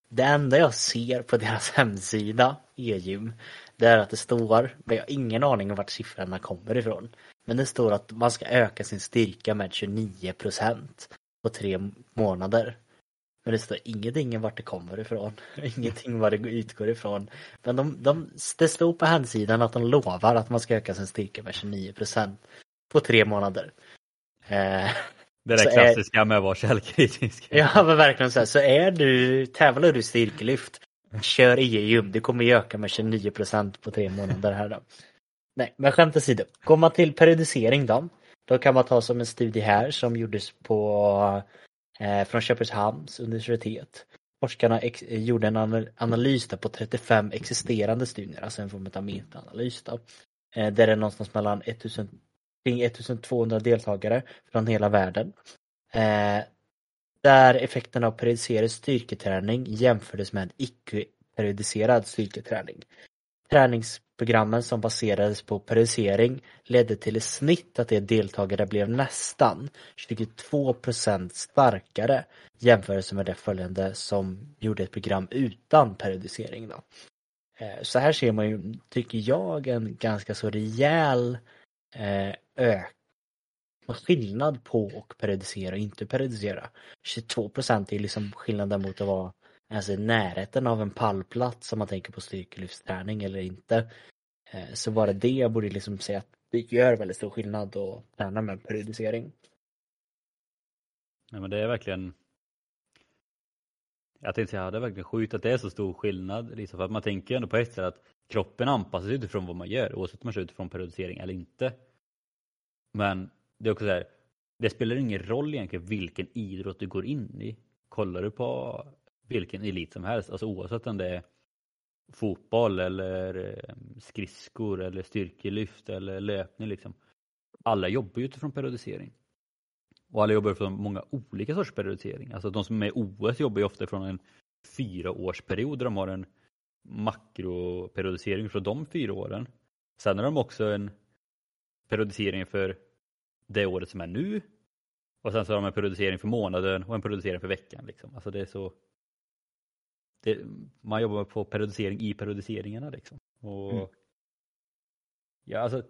Det enda jag ser på deras hemsida, e-gym, det är att det står, men jag har ingen aning om vart siffrorna kommer ifrån, men det står att man ska öka sin styrka med 29% på tre månader. Men det står ingenting om vart det kommer ifrån. Ingenting var det utgår ifrån. Men de, de, det står på hemsidan att de lovar att man ska öka sin styrka med 29% på tre månader. Eh, det där klassiska är, med att vara källkritisk. Ja men verkligen så här. Så är du, tävlar du styrkelyft, kör EU, du kommer ju öka med 29% på tre månader här då. Nej men skämt åsido, går man till periodisering då, då kan man ta som en studie här som gjordes på Eh, från Köpenhamns universitet. Forskarna eh, gjorde en analys på 35 existerande studier, alltså en form av metaanalys eh, där det är någonstans mellan 1000, kring 1200 deltagare från hela världen. Där effekten av periodiserad styrketräning jämfördes med icke-periodiserad styrketräning. Programmen som baserades på periodisering ledde till i snitt att de deltagare blev nästan 22% starkare jämfört med det följande som gjorde ett program utan periodisering. Då. Eh, så här ser man ju, tycker jag, en ganska så rejäl eh, ök skillnad på att periodisera och inte periodisera. 22% är liksom skillnaden mot att vara alltså i närheten av en pallplats om man tänker på styrkelyftsträning eller inte. Eh, så var det det jag borde liksom säga att det gör väldigt stor skillnad att träna med periodisering. Nej men det är verkligen jag tänkte säga, det är verkligen sjukt att det är så stor skillnad. Liksom, för att man tänker ju ändå på ett sätt att kroppen anpassar sig utifrån vad man gör oavsett om man kör utifrån periodisering eller inte. Men det är också så här, det spelar ingen roll egentligen vilken idrott du går in i. Kollar du på vilken elit som helst, alltså oavsett om det är fotboll eller eh, skridskor eller styrkelyft eller löpning liksom. Alla jobbar ju utifrån periodisering. Och alla jobbar utifrån många olika sorters periodisering. Alltså de som är i OS jobbar ju ofta från en fyraårsperiod där de har en makroperiodisering för de fyra åren. Sen har de också en periodisering för det året som är nu. Och sen så har de en periodisering för månaden och en periodisering för veckan. Liksom. Alltså det är så det, man jobbar på periodisering i periodiseringarna liksom. Och, mm. ja, alltså,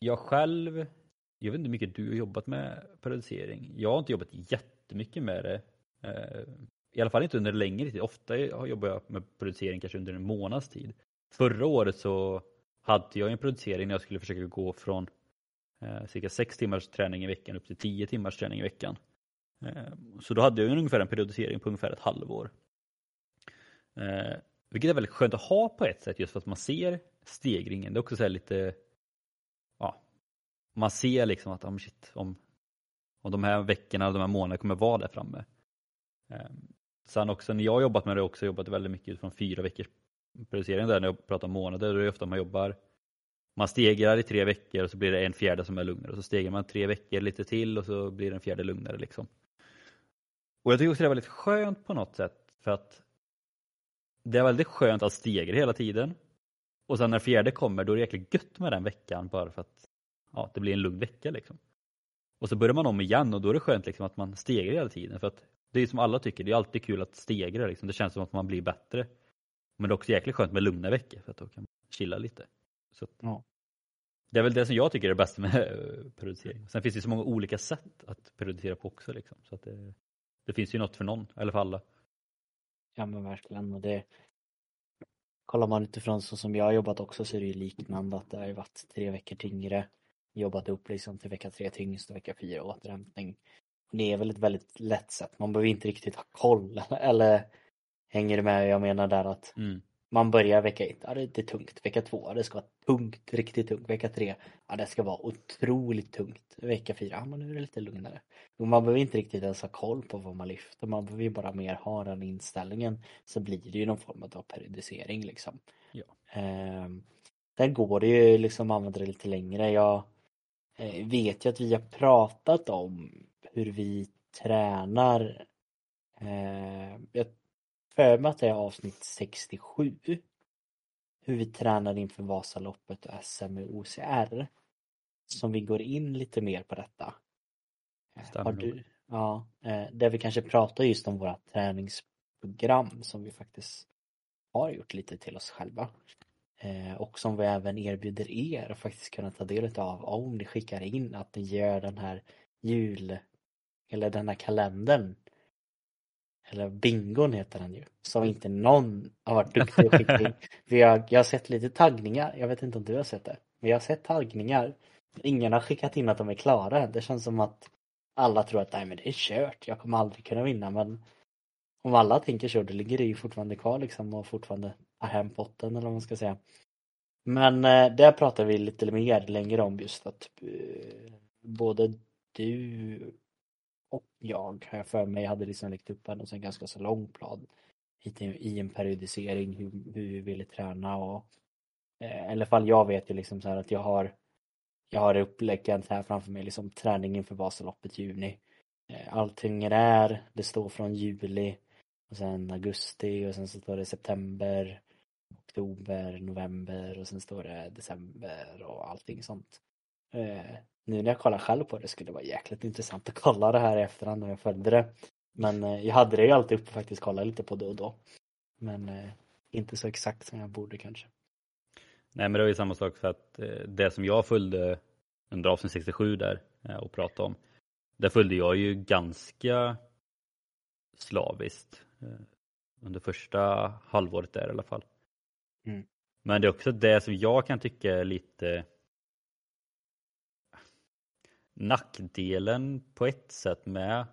jag själv, jag vet inte hur mycket du har jobbat med periodisering. Jag har inte jobbat jättemycket med det. Eh, I alla fall inte under längre tid. Ofta jobbar jag med periodisering kanske under en månads tid. Förra året så hade jag en periodisering när jag skulle försöka gå från eh, cirka sex timmars träning i veckan upp till tio timmars träning i veckan. Eh, så då hade jag ungefär en periodisering på ungefär ett halvår. Eh, vilket är väldigt skönt att ha på ett sätt just för att man ser stegringen. Det är också så lite, ja, man ser liksom att oh shit, om, om de här veckorna, de här månaderna kommer vara där framme. Eh, sen också när jag har jobbat med det också jobbat väldigt mycket utifrån fyra veckors periodisering där när jag pratar om månader, då är det ofta man jobbar man stegrar i tre veckor och så blir det en fjärde som är lugnare och så stegrar man tre veckor lite till och så blir en fjärde lugnare liksom. Och jag tycker också det är väldigt skönt på något sätt för att det är väldigt skönt att stegra hela tiden. Och sen när fjärde kommer då är det jäkligt gött med den veckan bara för att ja, det blir en lugn vecka liksom. Och så börjar man om igen och då är det skönt liksom att man stegrar hela tiden för att det är som alla tycker, det är alltid kul att stegra liksom. Det känns som att man blir bättre. Men det är också jäkligt skönt med lugna veckor för att då kan man chilla lite. Så att, ja. Det är väl det som jag tycker är det bästa med eh, periodisering. Sen finns det så många olika sätt att periodisera på också. Liksom. Så att det, det finns ju något för någon, eller för alla. Ja men verkligen. Och det, kollar man utifrån så som jag har jobbat också så är det ju liknande att det har varit tre veckor tyngre. Jobbat upp liksom till vecka tre tyngst och vecka fyra återhämtning. Det är väl ett väldigt lätt sätt. Man behöver inte riktigt ha koll. Eller hänger du med? Jag menar där att mm man börjar vecka ett, ja det är tungt. Vecka två, det ska vara tungt, riktigt tungt. Vecka tre, ja det ska vara otroligt tungt. Vecka fyra, ja men nu är det lite lugnare. Och man behöver inte riktigt ens ha koll på vad man lyfter. Man behöver ju bara mer ha den inställningen. Så blir det ju någon form av periodisering liksom. Ja. Ehm, där går det ju liksom att använda det lite längre. Jag eh, vet ju att vi har pratat om hur vi tränar. Eh, jag för mig att det är avsnitt 67. Hur vi tränar inför Vasaloppet och SM i OCR. Som vi går in lite mer på detta. Eh, har du, ja, eh, där vi kanske pratar just om våra träningsprogram som vi faktiskt har gjort lite till oss själva. Eh, och som vi även erbjuder er att faktiskt kunna ta del av om ni skickar in att ni gör den här jul eller den här kalendern eller bingon heter den ju, som inte någon har varit duktig och skickat in. Vi har, jag har sett lite taggningar, jag vet inte om du har sett det, men jag har sett taggningar. Ingen har skickat in att de är klara. Det känns som att alla tror att nej men det är kört, jag kommer aldrig kunna vinna men om alla tänker så, då ligger det ju fortfarande kvar liksom och fortfarande är hem potten eller vad man ska säga. Men eh, där pratar vi lite mer längre om just att eh, både du och jag, har jag för mig, hade liksom lagt upp en, en ganska så lång plan i, en periodisering hur, hur vi ville träna och eh, i alla fall jag vet ju liksom så här att jag har jag har upplägget här framför mig, liksom träning inför Vasaloppet i juni. Eh, allting är där, det står från juli och sen augusti och sen så står det september, oktober, november och sen står det december och allting sånt. Eh, nu när jag kollar själv på det skulle det vara jäkligt intressant att kolla det här i efterhand när jag följde det. Men eh, jag hade det ju alltid uppe faktiskt kolla lite på då och då. Men eh, inte så exakt som jag borde kanske. Nej men det var ju samma sak för att eh, det som jag följde under avsnitt 67 där och pratade om. Där följde jag ju ganska slaviskt under första halvåret där i alla fall. Mm. Men det är också det som jag kan tycka är lite nackdelen på ett sätt med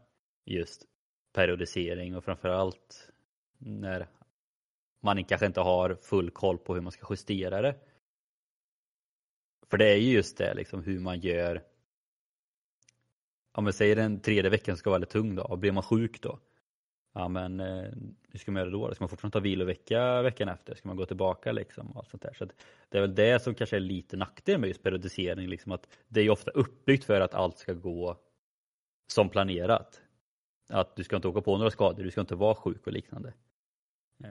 just periodisering och framförallt när man kanske inte har full koll på hur man ska justera det. För det är ju just det liksom hur man gör. Om vi säger den tredje veckan ska vara väldigt tung då och blir man sjuk då? Ja men eh, hur ska man göra då? Ska man fortfarande ta vilovecka veckan efter? Ska man gå tillbaka liksom? Och allt sånt där. Så det är väl det som kanske är lite nackdel med just periodisering. Liksom att det är ju ofta uppbyggt för att allt ska gå som planerat. Att du ska inte åka på några skador, du ska inte vara sjuk och liknande. Eh,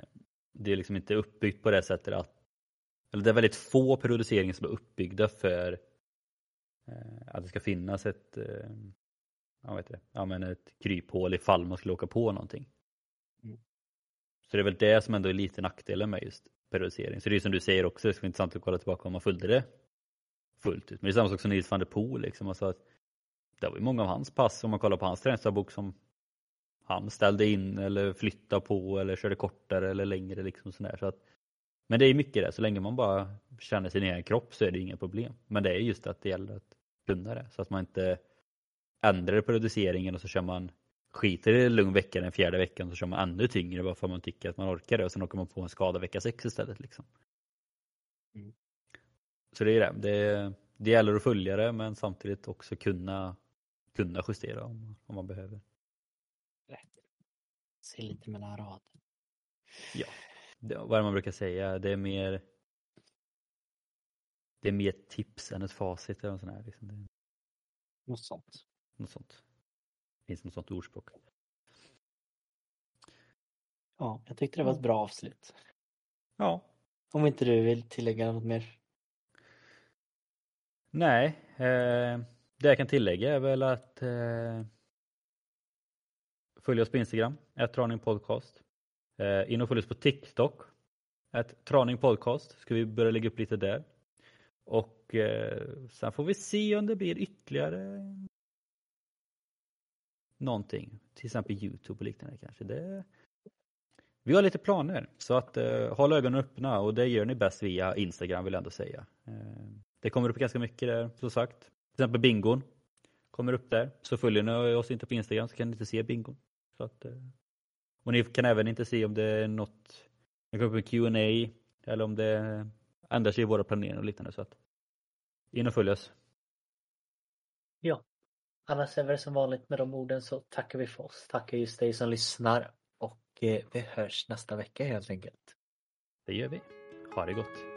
det är liksom inte uppbyggt på det sättet att eller det är väldigt få periodiseringar som är uppbyggda för eh, att det ska finnas ett, eh, ja, vet det, ja, men ett kryphål ifall man skulle åka på någonting. Så det är väl det som ändå är lite nackdelen med just periodisering. Så det är som du säger också, det ska vara intressant att kolla tillbaka om man följde det fullt ut. Men det är samma sak som Nils van der Poel. Liksom. Alltså att det var ju många av hans pass, om man kollar på hans träningsdagbok, som han ställde in eller flyttade på eller körde kortare eller längre. Liksom sådär. Så att, men det är mycket det, så länge man bara känner sin egen kropp så är det inga problem. Men det är just att det gäller att kunna det så att man inte ändrar periodiseringen och så kör man skiter i lugn vecka den fjärde veckan så kör man ännu tyngre bara för att man tycker att man orkar det och sen åker man på en skada vecka sex istället. Liksom. Mm. Så det är det. det. Det gäller att följa det men samtidigt också kunna, kunna justera om, om man behöver. Rätt. Se lite mellan raderna. Ja, det, vad är det man brukar säga? Det är mer det är mer tips än ett facit eller sånt här. Liksom. Något sånt. något sånt. Finns något sånt ordspråk. Ja, jag tyckte det var ett bra avslut. Ja. Om inte du vill tillägga något mer? Nej, eh, det jag kan tillägga är väl att eh, följ oss på Instagram, ett Traning Podcast. Eh, in och följ oss på TikTok, ett Traning Podcast. Ska vi börja lägga upp lite där. Och eh, sen får vi se om det blir ytterligare någonting. Till exempel Youtube och liknande kanske. Det... Vi har lite planer så att eh, håll ögonen öppna och det gör ni bäst via Instagram vill jag ändå säga. Eh, det kommer upp ganska mycket där som sagt. Till exempel bingon kommer upp där. Så följer ni oss inte på Instagram så kan ni inte se bingon. Så att, eh... Och ni kan även inte se om det är något, det kommer upp en Q&A eller om det ändrar sig i våra planeringar och liknande. Så att in och följ oss. Ja. Annars är det som vanligt med de orden så tackar vi för oss. Tackar just dig som lyssnar och eh, vi hörs nästa vecka helt enkelt. Det gör vi. Ha det gott.